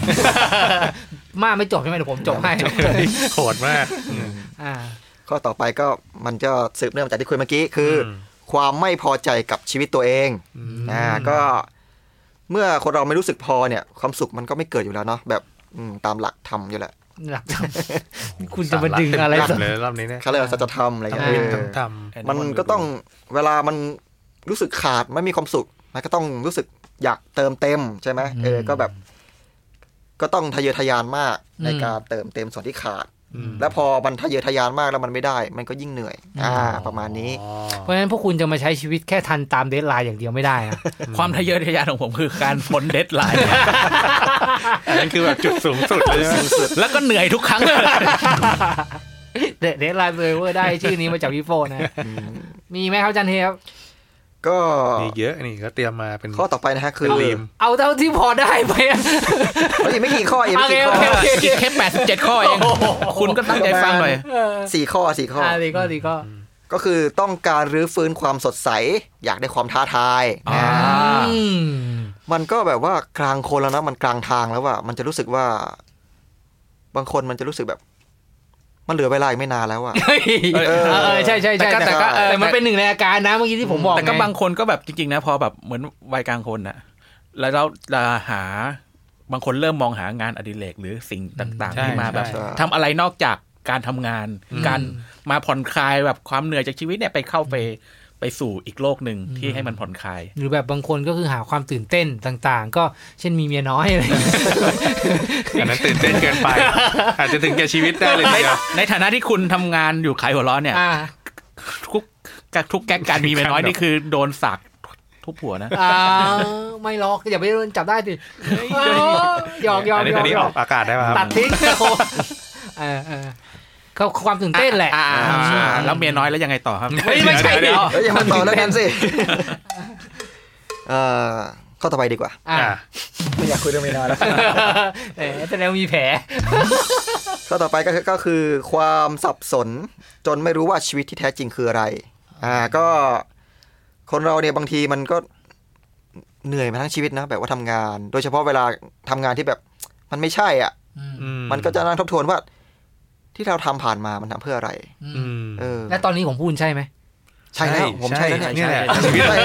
มาไม่จบใช่ไหมเดี๋ยวผมจบให้โหดมากอืมอ่าข้อต่อไปก็มันจะสืบเนื่องมาจากที่คุยเมื่อกี้คืออมความไม่พอใจกับชีวิตตัวเองอืมอ่าก็เมื่อคนเราไม่รู้สึกพอเนี่ย ความสุขมันก็ไม่เกิดอยู่แล้วเนาะแบบอืมตามหลักธรรมอยู่แหละ หลักคุณจะมาดึงอะไรรอบสักเลยรอบนี้เนี่ยเขาเรียกว่าสัจธรรมอะไรเงี้ยอ่าเออทมันก็ต้องเวลามันรู้สึกขาดไม่มีความสุข มันก็ต้องรู้สึกอยากเติมเต็มใช่ไหมเออก็แบบ ก็ต้องทะเยอทะยานมากในการเติมเต็มส่วนที่ขาดอืม แล้วพอมันทะเยอทะยานมากแล้วมันไม่ได้ มันก็ยิ่งเหนื่อย อ่า ประมาณนี้อ๋อเพราะฉะนั้นพวกคุณจะมาใช้ชีวิตแค่ทันตาม deadline อย่างเดียวไม่ได้นะความทะเยอทะยานของผมคือการพ้น deadlineอันนั้นคือแบบจุดสูงสุดเลยใช่ไหมแล้วก็เหนื่อยทุกครั้ง dead deadline เบอร์ได้ชื่อนี้มาจากพี่โฟนะมีไหมครับอาจันเทครับ ก็มีเยอะนี่ก็เตรียมมาเป็นข้อต่อไปนะฮะคือเป็นรีมเอาเท่าที่พอได้ไปอะเฮ้ยไม่กี่ข้อเองโอไม่เคกี่โอข้อเคโอเคโอเคอีกแค่แปดสิบเจ็ดข้อเองคุณก็ตั้งใจฟังหน่อยเออสี่ข้อสี่ข้ออ่าดีก็ดีก็ก็คือต้องการรื้อฟื้นความสดใส อยากได้ความท้าทายนะอ่าอืมมันก็แบบว่ากลางคนแล้วนะมันกลางทางแล้วว่ามันจะรู้สึกว่า บางคนมันจะรู้สึกแบบ มันเหลือเวลาอีกไม่นานแล้วอะเฮ้ยเออเออใช่ใช่ใช่แต่ก็แต่ก็เออแต่มันเป็นหนึ่งในอาการนะเมื่อกี้ที่ผมบอกแต่ก็ไบางคนก็แบบจริงๆนะพอแบบเหมือนวัยกลางคนน่ะแล้วเราจะหาบางคนเริ่มมองหางานอดิเรกหรือสิ่งต่างใช่ๆที่มาแบบใช่ทำอะไรนอกจากการทำงาน การมาผ่อนคลายแบบความเหนื่อยจากชีวิตเนี่ยไปเข้าไป ไปสู่อีกโลกหนึ่งที่ให้มันผ่อนคลาย หรือแบบบางคนก็คือหาความตื่นเต้นต่างๆ ก็เช่นมีเมียน้อยอะไรอย่างเงี้ยอันนั้นตื่นเต้นเกินไป อาจจะถึงแก่ชีวิตได้เลยทีเดียวในฐานะที่คุณทำงานอยู่ขายหัวเร้อนเนี่ยอ่าทุกทุกแก๊กการมีเมียน้อยนี่คือโดนสักทุบหัวนะอ่าไม่หรอกอย่าไปโดนจับได้สิหยอกหยอกอันนี้หยออักนนี้หยอออกกอากาศได้ป่ะครับตัดทิ้ง โอ้เออเออเขาความตื่นเต้นแหละอ่าอ่าแล้วเมียน้อยแล้วยังไงต่อครับ ไม่ไม่ใช่เดี๋ยวเอ้ยอย่ามาต่อแล้วกันสิเอ่อข้อต่อไปดีกว่าอ่าอะไม่อยากคุยเรื่องไม่นานแล้วเออแสดงว่ามีแผลข้อต่อไปก็คือก็คือความสับสนจนไม่รู้ว่าชีวิตที่แท้จริงคืออะไร อ่าก็คนเราเนี่ยบางทีมันก็เหนื่อยมาทั้งชีวิตนะ แบบว่าทำงาน โดยเฉพาะเวลาทำงานที่แบบมันไม่ใช่อะอืมอืมันก็จะนั่งทบทวนว่า ที่เราทำผ่านมามันทำเพื่ออะไรอืมเออและตอนนี้ของพูนใช่ไหมใช่แล้วผมใช่แล้วใช่เนี่ยเนี่ยแหละใช่ชีวิตใช่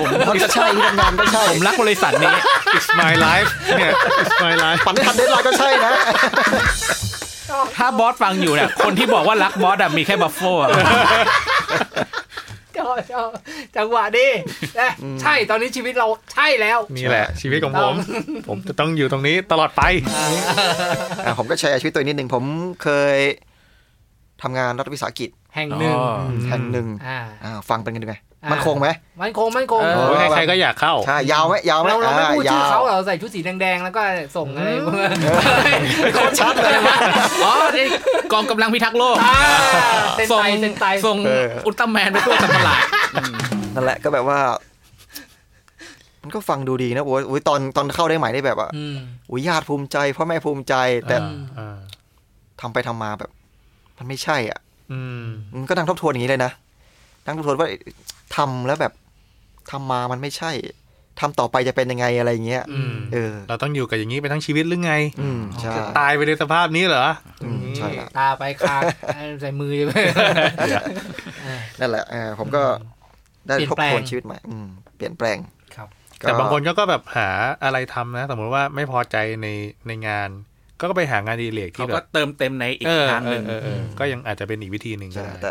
ผมมันจะใช่ที่ทำงานก็ใช่ผมรักบริษัทนี้ it's my life เนี่ย it's my life ฝันทัน deadline ก็ใช่นะถ้า boss ฟังอยู่เนี่ยคนที่บอกว่ารัก boss อะมีแค่บัฟโฟอะช อบชอบจังหวะดีนะใช่ตอนนี้ชีวิตเราใช่แล้วนี่แหละ ชีวิตของผม ผมจะต้องอยู่ตรงนี้ตลอดไปอ่าผมก็แชร์ชีวิตตัวเองนิดหนึ่งผมเคยทำงานรัฐวิสาหกิจ แห่งหนึ่งอ๋อแห่งหนึ่งอ่าอ่าฟังเป็นกันดูไงอ่ามั มันคงไหมมันคงมันคงเออโอ้ยใครๆก็อยากเข้าใช่ยาวไหมยาวไหมเราเราไม่พูดชื่อเขายาวเราใส่ชุดสีแดงๆแล้วก็ส่งอะไรพวกนั้นโคตรชัดเลยนะอ๋อไอ้กองกำลังพิทักษ์โลกอ่าเซนส่งไตเซนไตส่งอุลตร้าแมนไปทั่วสัตว์ประหลาดนั่นแหละก็แบบว่ามันก็ฟังดูดีนะโอ้ยโอ้ยตอนตอนเข้าได้ใหม่ได้แบบว่าอืมอุ้ยญาติภูมิใจพ่อแม่ภูมิใจ แต่อืมอ่าทำไปทำมาแบบ มันไม่ใช่อะ อืมมันก็นั่งทบทวนอย่างนี้เลยนะ นั่งทบทวนว่าทำแล้วแบบทำมามันไม่ใช่ทำต่อไปจะเป็นยังไงอะไรอย่างเงี้ยอืมเออ เราต้องอยู่กับอย่างนี้ไปทั้งชีวิตหรือไงอืมใช่จะตายไปในสภาพนี้เหรออืมใช่ละตาไปคางใส่มือไปนั่นแหละเออผมก็ได้เปลี่ยนทบแปลงทวนชีวิตใหม่อืมเปลี่ยนแปลงครับ แต่บางคนก็ก็แบบหาอะไรทำนะ สมมติว่าไม่พอใจในในงาน ก็ไปหางานอดีเลกเขาที่แบก็บเติมเต็มในอีกเออทางหนึ่งเออเออเออก็ยังอาจจะเป็นอีกวิธีหนึ่งก็ใช่ได้แต่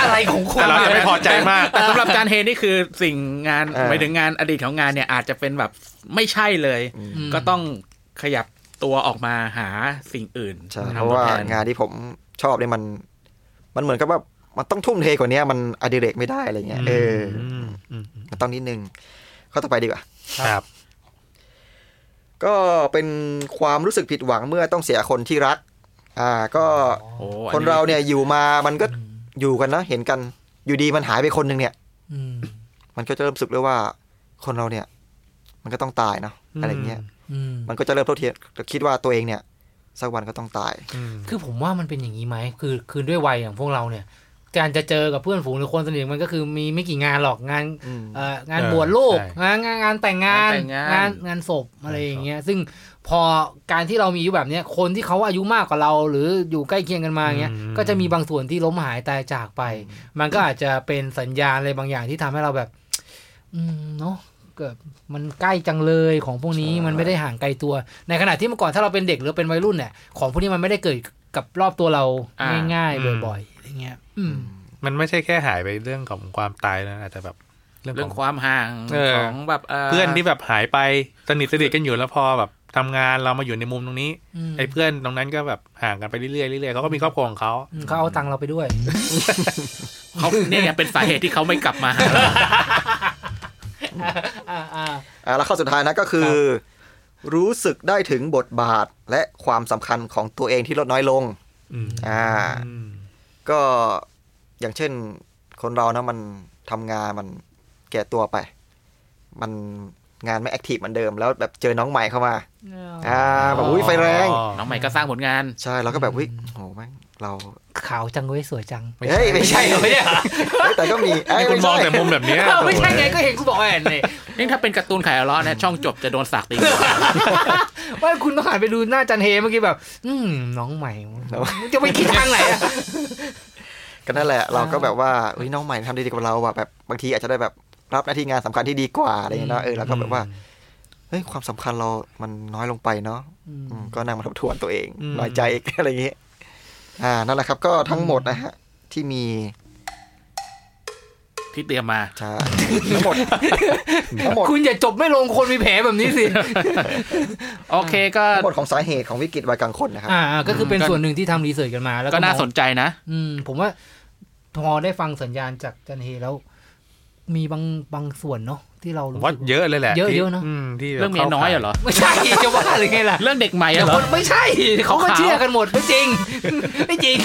อะไรของคุณแต่เราจะไม่พอใจมาก แต่สำหรับจานเฮนี่คือสิ่งงานเออหมายถึงงานอดีตของงานเนี่ยอาจจะเป็นแบบไม่ใช่เลยอืมก็ต้องขยับตัวออกมาหาสิ่งอื่นใช่มเพทำราะทดว่าแทนงานที่ผมชอบเนี่ยมัน มันเหมือนกับว่ามันต้องทุ่มเทกว่านี้มันอดิเรกไม่ได้อะไรเงี้ยเอออมอืมมันต้องนิดนึงข้อต่อไปดีกว่าครับ ก็เป็นความรู้สึกผิดหวังเมื่อต้องเสียคนที่รัก อ่า ก็โอ้อัคนเราเนี่ยอยู่มามันก็ อยู่กันนะเห็นกันอยู่ดีมันหายไปคนหนึ่งเนี่ยอืมมันก็จะเริ่มรู้สึกเลยว่า คนเราเนี่ย มันก็ต้องตายเนาะอะไรเงี้ยอืมมันก็จะเริ่มโทษเทียนคิดว่าตัวเองเนี่ยสักวันก็ต้องตายอืมคือผมว่ามันเป็นอย่างนี้ไหมคือคือด้วยวัยอย่างพวกเราเนี่ย การจะเจอกับเพื่อนฝูงหรือคนสนิทมันก็คือมีไม่กี่งานหรอกงานอืมเอ่องานบวชลูกงานงานงานแต่งงานงานแต่งงานงานงานศพอะไรอย่างเงี้ยซึ่งพอการที่เรามีอายุแบบเนี้ยคนที่เขาอายุมากกว่าเรา หรืออยู่ใกล้เคียงกันมาเงี้ยก็จะมีบางส่วนที่ล้มหายตายจากไป มันก็อาจจะเป็นสัญญาณอะไรบางอย่างที่ทำให้เราแบบ อืมเนาะเกิดมันใกล้จังเลยของพวกนี้ใช่มันไม่ได้ห่างไกลตัว ในขณะที่เมื่อก่อนถ้าเราเป็นเด็กหรือเป็นวัยรุ่นเนี่ยของพวกนี้มันไม่ได้เกิดกับรอบตัวเราอ่าง่ายอืมๆบ่อยๆ อะไรเงี้ย อืม มันไม่ใช่แค่หายไปเรื่องของความตายนะอาจจะแบบเรื่องเรื่ขอองงความห่างเออของแบบเพื่อนที่แบบหายไปสนิทสนิทกันอยู่แล้วพอแบบทำงานเรามาอยู่ในมุมตรงนี้อืมไอ้เพื่อนตรงนั้นก็แบบห่างกันไปเรื่อยๆเรื่อยๆเขาก็มีครอบครัวของเขาอืมเขาเอาตังค์เราไปด้วยเขาเนี่ยไงเป็นสาเหตุที่เขาไม่กลับมาหาเราอ่าอ่าอ่าแล้วข้อสุดท้ายนะก็คือ รู้สึกได้ถึงบทบาทและความสำคัญของตัวเองที่ลดน้อยลงอืมอ่าอืม ก็อย่างเช่นคนเรานะมันทำงานมันแก่ตัวไป มันงานไม่แอคทีฟเหมือนเดิม แล้วแบบเจอน้องใหม่เข้ามาอ่าแบบอุ้ยไฟแรง น้องใหม่ก็สร้างผลงาน ใช่เราก็แบบอุ้ยโหแม่ง เราขาวจังเว้ยสวยจังเฮ้ยไม่ใช่ไม่ใช่เฮ้ยแต่ก็มีเอ้ยนี่คุณมองไใช่แต่มุมแบบเนี้ยเอ้าไม่ใช่ไงก็เห็นกูบอกว่าเนี่ยนี่ถ้าเป็นการ์ตูนขายล้อนะช่องจบจะโดนสักตีหัวว่าคุณต้องหันไปดูหน้าจันเฮเมื่อกี้แบบ อืมน้องใหม่จะไปคิดทางไหนอะก็นั่นแหละ เราก็แบบว่าเฮ้ยน้องใหม่ทำดีกว่าเราว่ะแบบ บางทีอาจจะได้แบบรับหน้าที่งานสำคัญที่ดีกว่าอะไรอย่างเงี้ยเนอะเออเราก็แบบว่าเฮ้ยความสำคัญเรามันน้อยลงไปเนาะอืมอืมก็นั่งมาทบทวนตัวเองอืมน้อยใจอีกอะไรอย่างเงี้ย อ่านั่นแหละครับ ก็ทั้งหมดนะฮะ ที่มีที่เตรียมมาใช่ทั้งหมดทั้งหมดคุณอย่าจบไม่ลงคนมีแผลแบบนี้สิ โอเคก็ทั้งหมดของสาเหตุของวิกฤตวัยกลางคนนะครับอ่าอ่าก็คือเป็นส่วนหนึ่งที่ทำรีเสิร์ชกันมา แล้วก็น่ามองสนใจนะ อืม ผมว่าพอได้ฟังสัญญาณจากจันเฮแล้ว มีบางบางส่วนเนาะ ที่เราผมรู้ว่าสึกเยอะเลยแหละเยอะที่เยอะเนอะมที่เรื่องเมียน้อยเหรอไม่ใช่จะว่าหรือไงล่ะเรื่องเด็กใหม่แต่เหรคอนไม่ใช่เขาก็ขาวๆเชื่อกันหมดไม่จริง ไม่จริง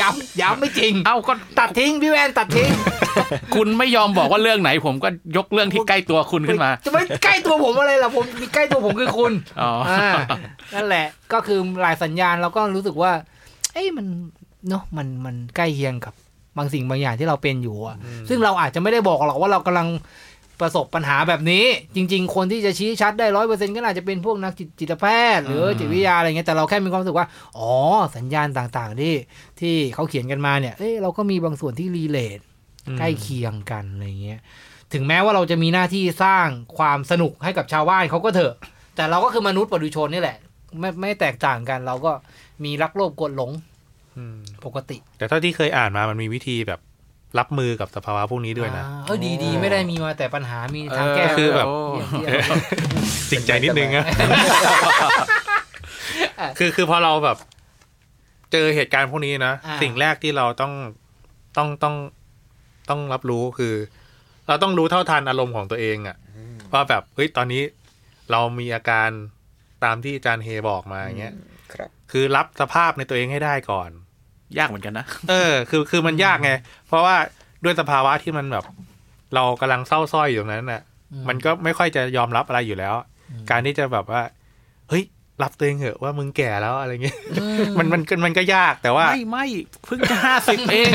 ย้ำย้ำไม่จริง เอ้าก็ตัดทิ้งพี่แวนตัดทิ้ง คุณไม่ยอมบอกว่าเรื่องไหน ผมก็ยกเรื่องที่ใกล้ตัวคุณขึ้นมา จะไม่ใกล้ตัวผมอะไรล่ะผมมีใกล้ตัวผมคือคุณอ๋อออ่านั่นแหละ ก็คือหลายสัญญาณเราก็รู้สึกว่า เอ้ยมันเนาะมันมันใกล้เคียงกับบางสิ่งบางอย่างที่เราเป็นอยู่อะอืมซึ่งเราอาจจะไม่ได้บอกหรอกว่าเรากำลัง ประสบปัญหาแบบนี้ จริง ๆ คนที่จะชี้ชัดได้ร้อยเปอร์เซ็นต์ก็น่าจะเป็นพวกนักจิตจิตแพทย์ หรือจิตวิทยาอะไรเงี้ยแต่เราแค่มีความรู้สึกว่า อ๋อ สัญญาณต่างๆ ที่ที่เขาเขียนกันมาเนี่ยเอ้ยเราก็มีบางส่วนที่รีเลทใกล้เคียงกันอะไรเงี้ยถึงแม้ว่าเราจะมีหน้าที่สร้างความสนุกให้กับชาวบ้านเขาก็เถอะ แต่เราก็คือมนุษย์ปุถุชนนี่แหละ ไม่ไม่แตกต่างกันเราก็มีรักโลภกดหลงอืมปกติ แต่เท่าที่เคยอ่านมามันมีวิธีแบบ รับมือกับสภาวะพวกนี้ด้วยนะอ่าเออดีดีไม่ได้มีมาแต่ปัญหามีทางแก้ก็คือแบบโเยี่ยมเยี่ยมจริงใจนิดนึงอะคือคือพอเราแบบ เจอเหตุการณ์พวกนี้นะอ่าสิ่งแรกที่เราต้องต้องต้องต้องรับรู้คือ เราต้องรู้เท่าทันอารมณ์ของตัวเองอะว่าแบบเฮ้ยตอนนี้เรามีอาการตามที่อาจารย์เฮบอกมาอย่างเงี้ยครับคือรับสภาพในตัวเองให้ได้ก่อน ยากเหมือนกันนะเออ คือคือมันยากไง เพราะว่าด้วยสภาวะที่มันแบบ เรากำลังเศร้าส้อยอยู่ตรงนั้นน่ะ มันก็ไม่ค่อยจะยอมรับอะไรอยู่แล้ว การที่จะแบบว่า เฮ้ย รับตัวเองเหอะว่ามึงแก่แล้วอะไรเงี้ยมันมันมันก็ยากแต่ว่าไม่ไม่เพิ่งจะห้าสิบเอง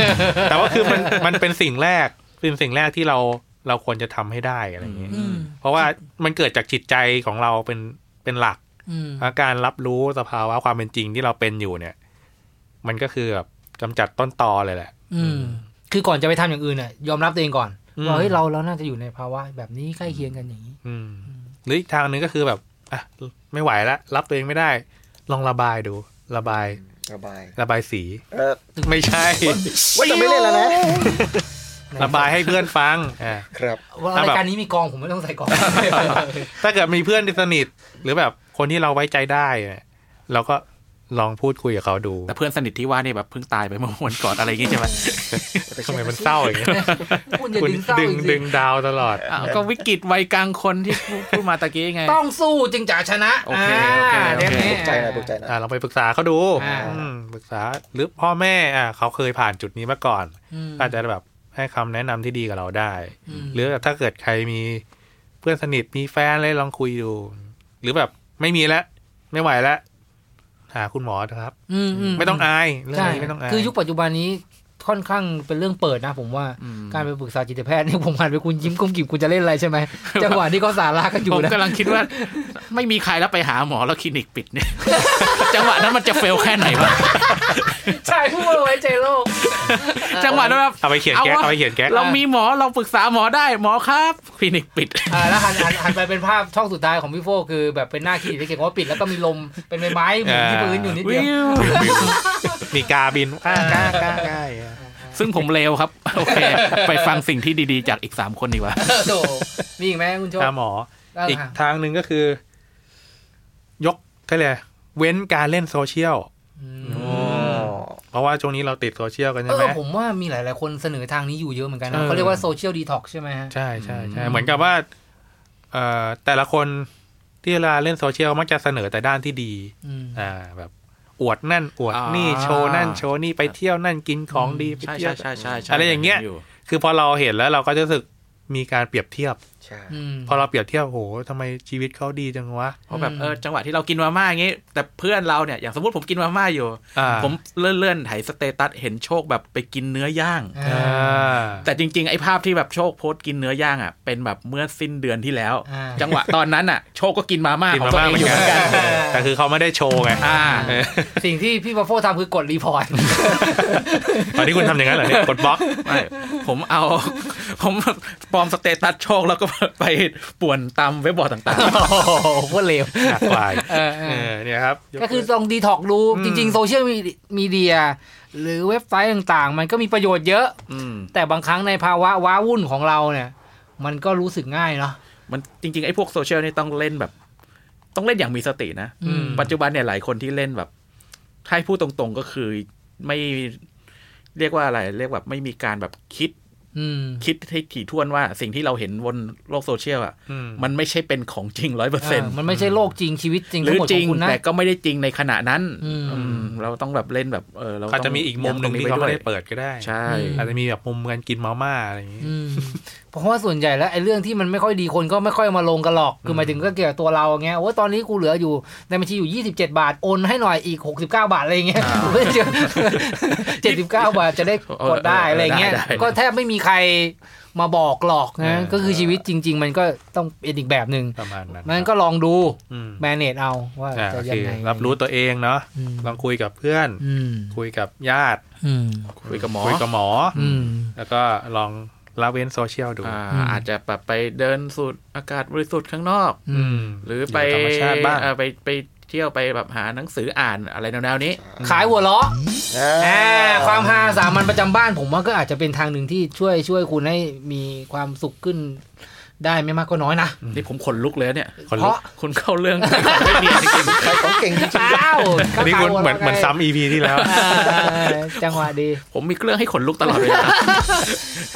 แต่ว่าคือมันมันเป็นสิ่งแรกเป็นสิ่งแรกที่เราเราควรจะทำให้ได้อะไรเงี้ยอืมเพราะว่ามันเกิดจากจิตใจของเราเป็นเป็นหลักอืมและการรับรู้สภาวะความเป็นจริงที่เราเป็นอยู่เนี่ย มันก็คือแบบกำจัดต้นตอเลยแหละ อืม คือก่อนจะไปทำอย่างอื่นน่ะยอมรับตัวเองก่อนอืมว่าเฮ้ยเราเราน่าจะอยู่ในภาวะแบบนี้ใกล้เคียงกันอย่างนี้ อืม หรืออีกทางหนึงก็คือแบบอะไม่ไหวแล้วรับตัวเองไม่ได้ ลองระบายดู ระบาย ระบาย ระบายสี เออไม่ใช่ ว่าจะไม่เล่นแล้วนะระบายให้เพื่อนฟังอ่าครับว่าถ้าแบบรายการนี้มีกองผมไม่ต้องใส่กอง ถ้าเกิดมีเพื่อนที่สนิทหรือแบบคนที่เราไว้ใจได้เนี่ยเราก็ ลองพูดคุยกับเขาดู แต่เพื่อนสนิทที่ว่านี่แบบเพิ่งตายไปเมื่อวันก่อนอะไรอย่างงี้ใช่ไหมทำไมมันเศร้าอย่างเงี้ยคุณอย่าคุณดึงเศร้าดึงอีกดึสิงดาวตลอดอ้าวก็วิกฤตวัยกลางคนที่พูดพูดมาตะกี้ไง ต้องสู้จึงจะชนะ โอเคโอเคาโอเคเดี๋ยวนี้ปลุกใจนะปลุกใจนะอ่าลองไปปรึกษาเขาดูอ่าอืมปรึกษาหรือพ่อแม่อ่าเขาเคยผ่านจุดนี้มาก่อนอืมอาจจะแบบให้คำแนะนำที่ดีกับเราได้อืมหรือถ้าเกิดใครมีเพื่อนสนิทมีแฟนอะไรลองคุยดู หรือแบบไม่มีแล้วไม่ไหวแล้ว หาคุณหมอเถอะครับอืมไม่ต้องอายเรื่องใช่นี้ไม่ต้องอายคือยุคปัจจุบันนี้ค่อนข้างเป็นเรื่องเปิดนะผมว่าอืมการไปปรึกษาจิตแพทย์นี่ผมหันไปคุณยิ้มกุ้มกิ่มคุณจะเล่นอะไรใช่ไหมจังหวะที่เขาสาระกันอยู่ผมนะกำลังคิดว่า ไม่มีใครแล้วไปหาหมอแล้วคลินิกปิดเนี่ยจังหวะนั้นมันจะเฟลแค่ไหนวะ ใช่พูดไว้ใจโลก จังหวะนั้นแบบเอาไปเขียนแก๊กเอาวะเอาไปเขียนแก๊กเรามีหมอเราปรึกษาหมอได้หมอครับคลินิกปิดอ่าแล้วหันหันหันไปเป็นภาพช่องสุดท้ายของพี่โฟคือแบบเป็นหน้าขี้ที่เขียนว่าปิดแล้วก็มีลมเป็นใบไม้หมุนที่พื้นอยู่นิดเดียวมีกาบินอ่ากากากาอะซึ่งผมเลวครับ โอเค ไปฟังสิ่งที่ดีๆ จากอีกสามคนดีกว่าโถมีอีกไหมคุณโชคหาหมอาอีกทางหนึ่งก็คือ ก็เลยยกเว้นการเล่นโซเชียลอืม เพราะว่าช่วงนี้เราติดโซเชียลกันเอใช่ไหมอผมว่ามีหลาย ๆ คนเสนอทางนี้อยู่เยอะเหมือนกันเอนะอเขาเรียกว่า social detox ใช่ไหมฮะใช่ใช่ใช่อืมเหมือนกับว่าเอ่อแต่ละคนที่เวลาเล่นโซเชียลมักจะเสนอแต่ด้านที่ดีอืมอ่าแบบอวดนั่นอวดนี่อ่าโชว์นั่นโชว์นี่ไปเที่ยวนั่นกินของดีไปใช่เที่ยวใช่ใช่ใช่อะไรอย่างเงี้ย คือพอเราเห็นแล้วเราก็จะรู้สึกมีการเปรียบเทียบใช่อืม พอเราเปรียบเทียบโหทำไมชีวิตเขาดีจังวะเพราะแบบอืมเออจังหวะที่เรากินมาม่าอย่างงี้ แต่เพื่อนเราเนี่ยอย่างสมมติผมกินมาม่าอยู่อ่าผมเลื่อนเลื่อนๆไถ status เห็นโชคแบบไปกินเนื้อย่างอ่าอ่าแต่จริง ๆ ไอ้ภาพที่แบบโชคโพสต์กินเนื้อย่างอะเป็นแบบเมื่อสิ้นเดือนที่แล้วอ่าจังหวะตอนนั้นอะ โชคก็กินมาม่ากินมาม่าของตัวเองอยู่เหมือนกันเหมือนกันแต่คือเขาไม่ได้โชว์ไงอ่าเออสิ่งที่พี่บัฟโฟทำคือกด reportตอนนี้คุณทำอย่างนั้นเหรอเนี่ยกดบล็อกไม่ผมเอา ผมปลอม status โชคแล้วก็ไปป่วนตามเว็บบอร์ดต่างโอ้โหโคตรเลวหนักกว่าอีกเออเอเอออเนี่ยครับ ก็คือลองดีท็อกดูอืมจริง ๆ โซเชียลมีเดีย หรือเว็บไซต์ต่างๆ มันก็มีประโยชน์เยอะๆอืมแต่บางครั้งในภาวะว้าวุ่นของเราเนี่ย มันก็รู้สึกง่ายเนาะมันจริง ๆ ไอ้พวกโซเชียลนี่ต้องเล่นแบบ ต้องเล่นอย่างมีสตินะอืมปัจจุบันเนี่ยหลายคนที่เล่นแบบถ้าให้พูดตรงๆก็คือไม่เรียกว่าอะไร เรียกแบบไม่มีการแบบคิดอืม คิดให้ถี่ถ้วนว่าสิ่งที่เราเห็นบนโลกโซเชียลอะอืมมันไม่ใช่เป็นของจริงร้อยเปอร์เซ็นต์มันไม่ใช่โลกจริงชีวิตจริงหทั้รืงอหมดจขริองงคุณนะแต่ก็ไม่ได้จริงในขณะนั้นอืมอืมเราต้องแบบเล่นแบบเออเราอาจจะมีอีกมุมหนึ่งที่เขาไม่ได้เปิดก็ได้ ใช่อืมอาจจะมีแบบมุมเงินกินมาม่าอะไรอย่างนี้อืมเพราะว่าส่วนใหญ่แล้วไอ้เรื่องที่มันไม่ค่อยดีคนก็ไม่ค่อยมาลงกันหรอก คือหมายถึงก็เกี่ยวกับตัวเราอย่างเงี้ยโอ้ยตอนนี้กูเหลืออยู่ในบัญชีอยู่ 27 บาท โอนให้หน่อยอีก 69 บาทอะไรอย่างเงี้ยเพื่อจะ79บาทจะได้กดได้อะไรอย่างเงี้ยได้ได้ก็แทบไม่มีใครมาบอกหรอกเอนะอก็คือชีวิตจริง ๆ มันก็ต้องเป็นอีกแบบหนึ่งประมาณนั้นมันก็ลองดูอืมแมเนจเอาว่าอ่าจะโอยัเคงไงรับรู้ตัวเองเนาะอืมลองคุยกับเพื่อนอืมคุยกับญาติอืมคุยกับหมอคุยกับหมอออืมแล้วก็ลอง ละเว้นโซเชียลดูอ่าอืมอาจจะแบบไปเดินสูดอากาศบริสุทธิ์ข้างนอก อืมหรือไปยู่กับธรรมชาติบ้างเอ่อไปไปเที่ยวไปแบบหาหนังสืออ่านอะไรแนวๆนี้ ขายหัวเราะอ่าอ่าความฮาสามัญประจำบ้านผมว่าก็อาจจะเป็นทางหนึ่งที่ช่วยช่วยคุณให้มีความสุขขึ้น ได้ไม่มากก็น้อยนะ นี่ผมขนลุกเลยเนี่ยคนเพลุกราะคุณเข้าเรื่องไม่เนียนจริงขายของเก่งจริงอ้าวอันนี้คุณเหมือนเหมือนซ้ำอีพีที่แล้วอ่าจังหวะดีๆผมมีเรื่องให้ขนลุกตลอดเวลา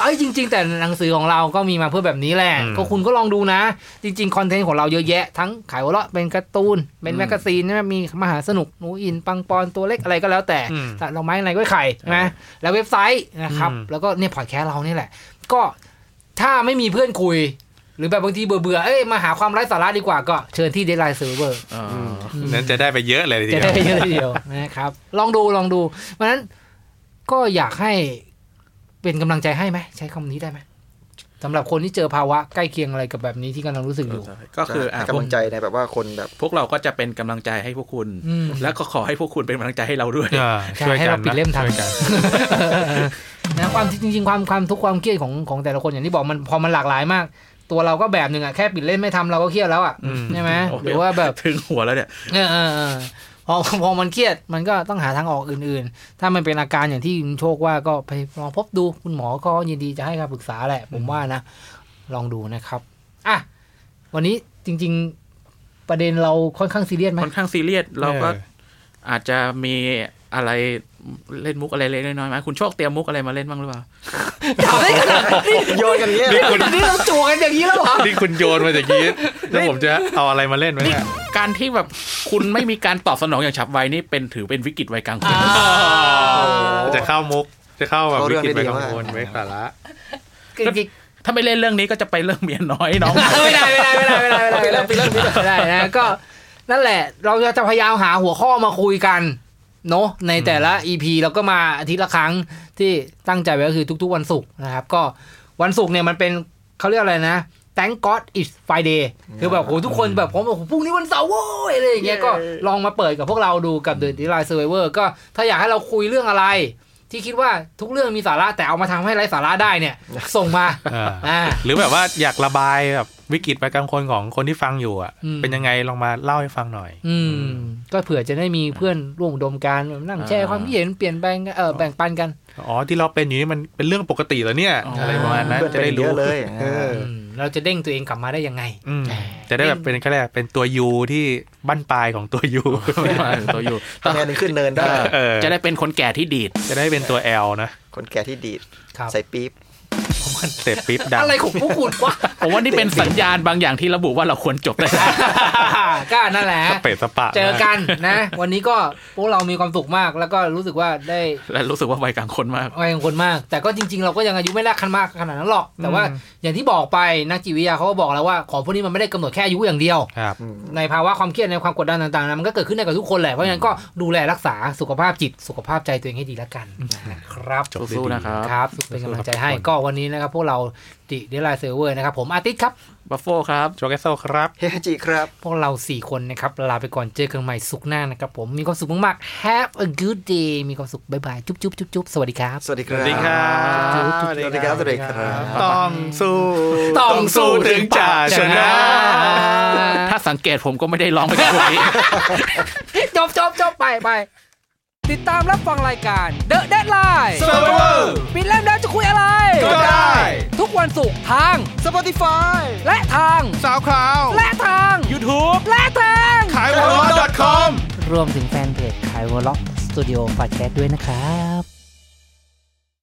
เอ้ยจริง ๆ แต่หนังสือของเราก็มีมาเพื่อแบบนี้แหละอืมก็คุณก็ลองดูนะ จริง ๆ คอนเทนต์ของเราเยอะแยะ ทั้งขายหัวเราะเป็นการ์ตูน เป็น magazine นะมีมหาสนุกหนูอินปังปอนตัวเล็กอะไรก็แล้วแต่อืมแต่เราไม้อะไรก็ไข่ใช่ไหมแล้วเว็บไซต์นะครับอืมแล้วก็เนี่ยพอดแคสต์เรานี่แหละ ก็ถ้าไม่มีเพื่อนคุย หรือแบบบางทีเบื่อเบื่อๆเอ้ยมาหาความไร้สาระดีกว่าก็เชิญที่ Deadline Server อ่านั้นจะได้ไปเยอะเลยทีเดีได้ยวเยอะทีเดียวนะครับ ลองดูลองดู เพราะฉะนั้นก็อยากให้เป็นกำลังใจให้ไหมใช้คำนี้ได้ไหมสำหรับคนที่เจอภาวะใกล้เคียงอะไรกับแบบนี้ที่กำลังรู้สึกอยู่ ก็คืออะให้กำลังใจในแบบว่าคนแบบ พวกเราก็จะเป็นกำลังใจให้พวกคุณอืมแล้วก็ขอให้พวกคุณเป็นกำลังใจให้เราด้วยอ่าใช่ช่วยให้กัเรานปิดเล่มทันช่วยกันนะความจริงๆความความทุกข์ความเครียดของของแต่ละคนอย่างที่บอกมันพอมันหลากหลายมาก ตัวเราก็แบบหนึ่งอะแค่ปิดเล่มไม่ทำเราก็เครียดแล้วอะอืมใช่ไหมโอ้โหหรือว่าแบบถึงหัวแล้วเนี่ยเออเออเออพอพอมันเครียดมันก็ต้องหาทางออกอื่นๆ ถ้ามันเป็นอาการอย่างที่คุณโชคว่าก็ไปลองพบดูคุณหมอก็ยินดีจะให้คำปรึกษาแหละ ผมว่านะ ลองดูนะครับอะวันนี้จริง ๆประเด็นเราค่อนข้างซีเรียสไหมค่อนข้างซีเรียสเราก็เอออาจจะมีอะไร เล่นมุกอะไรเล็กน้อยไหมคุณโชคเตรียมมุกอะไรมาเล่นบ้างหรือเปล่าอย่าได้ขนาดนี้โยนกันเล่นนี่เราจูกันอย่างนี้แล้วเหรอนี่คุณโยนมาจากนี้แล้วผมจะเอาอะไรมาเล่นไหมการที่แบบคุณไม่มีการตอบสนองอย่างฉับไวนี่เป็นถือเป็นวิกฤตไวัยกลางคนจะเข้ามุกจะเข้าแบบวิกฤตไวกลางคนไว้สาระถ้าไม่เล่นเรื่องนี้ก็จะไปเรื่องเมียน้อยน้องไม่ได้ไม่ได้ไม่ได้ไม่ได้ไม่ได้เรื่องเรื่องไม่ได้นะก็นั่นแหละ เราจะพยายามหาหัวข้อมาคุยกัน เนาะในแต่ละ EP เราก็มาอาทิตย์ละครั้งที่ตั้งใจไว้ก็คือทุก ๆ วันศุกร์นะครับ ก็วันศุกร์เนี่ยมันเป็นเขาเรียกอะไรนะ Thank God it's Friday คือแบบโหทุกคนแบบผมบอกโหพรุ่งนี้วันเสาร์โว้ยอะไรอย่างเงี้ยก็ลองมาเปิดกับพวกเราดูกับ The Deadline Survivor ก็ถ้าอยากให้เราคุยเรื่องอะไร ที่คิดว่าทุกเรื่องมีสาระแต่เอามาทำให้ไร้สาระได้เนี่ย ส่งมาอ่าอ่าหรือแบบว่าอยากระบายแบบวิกฤตประจำคนของคนที่ฟังอยู่อะอืมเป็นยังไงลองมาเล่าให้ฟังหน่อย อืม ก็เผื่อจะได้มีเพื่อนร่วมอุดมการณ์นั่งแชร์ความคิดเห็นเปลี่ยนแปลงกันเออแบ่งปันกันอ๋อที่เราเป็นอยู่นี่มันเป็นเรื่องปกติเหรอเนี่ยอ๋อออะไรประมาณนั้นเพื่อนจะได้เป็นเยรู้อะเลยเอออืมเราจะเด้งตัวเองกลับมาได้ยังไงอืมจะได้แบบเป็นแค่แรกเป็นตัวยูที่บั้นปลายของตัวยูตัวอยู่ทำไงถึงขึ้นเนินได้เออจะได้เป็นคนแก่ที่ดีดจะได้เป็นตัวแอลนะคนแก่ที่ดีดครับใส่ปี๊บ เสร็จปิ๊บดังอะไรของพวกคุณวะผมว่านี่เป็นสัญญาณบางอย่างที่ระบุว่าเราควรจบได้แล้วก็นั่นแหละสเปซสปะ เจอกันนะ วันนี้ก็พวกเรามีความสุขมาก แล้วก็รู้สึกว่าได้ และรู้สึกว่าวัยกลางคนมากวัยกลางคนมาก แต่ก็จริง ๆ เราก็ยังอายุไม่วัยกลางคนมากขนาดนั้นหรอก แต่ว่าอย่างที่บอกไปนักจิตวิทยาเขาก็บอกแล้วว่าของพวกนี้มันไม่ได้กำหนดแค่อายุอย่างเดียวครับในภาวะความเครียดในความกดดันต่างๆนะมันก็เกิดขึ้นได้กับทุกคนแหละเพราะฉะนั้นก็ดูแลรักษาสุขภาพจิตสุขภาพใจตัวเองให้ดีแล้วกันนะครับจบได้สู้ดีๆนะครับครับ เป็นกำลังใจให้ก็วันนี้นะครับพวกเรา The Deadline Survivor นะครับ ผมอาทิตย์ครับบัฟโฟครับโจเกโซครับเฮฮจิครับ พวกเรา 4 คนนะครับ ลาไปก่อนเจอกันใหม่ศุกร์หน้านะครับผมมีความสุขมากๆ Have a good day มีความสุขบ๊ายบายจุ๊บจุ๊บจุ๊บจุ๊บสวัสดีครับ สวัสดีครับสวัสดีครับสวัสดีครับสวัสดีครับต้องสู้ต้องสู้ถึงจะชนะ ถ้าสังเกตผมก็ไม่ได้ร้องไปกับพวกนี้จบจบจบไปไป ติดตามรับฟังรายการ The Deadline Survivor ปิดเล่มแล้วจะคุยอะไร ก็ได้ ทุกวันศุกร์ทาง Spotify และทางสาวคราวและทาง YouTube และทางขายวอล .com รวมถึงแฟนเพจขายวอลล็อกสตูดิโอพอดแคสต์ด้วยนะครับ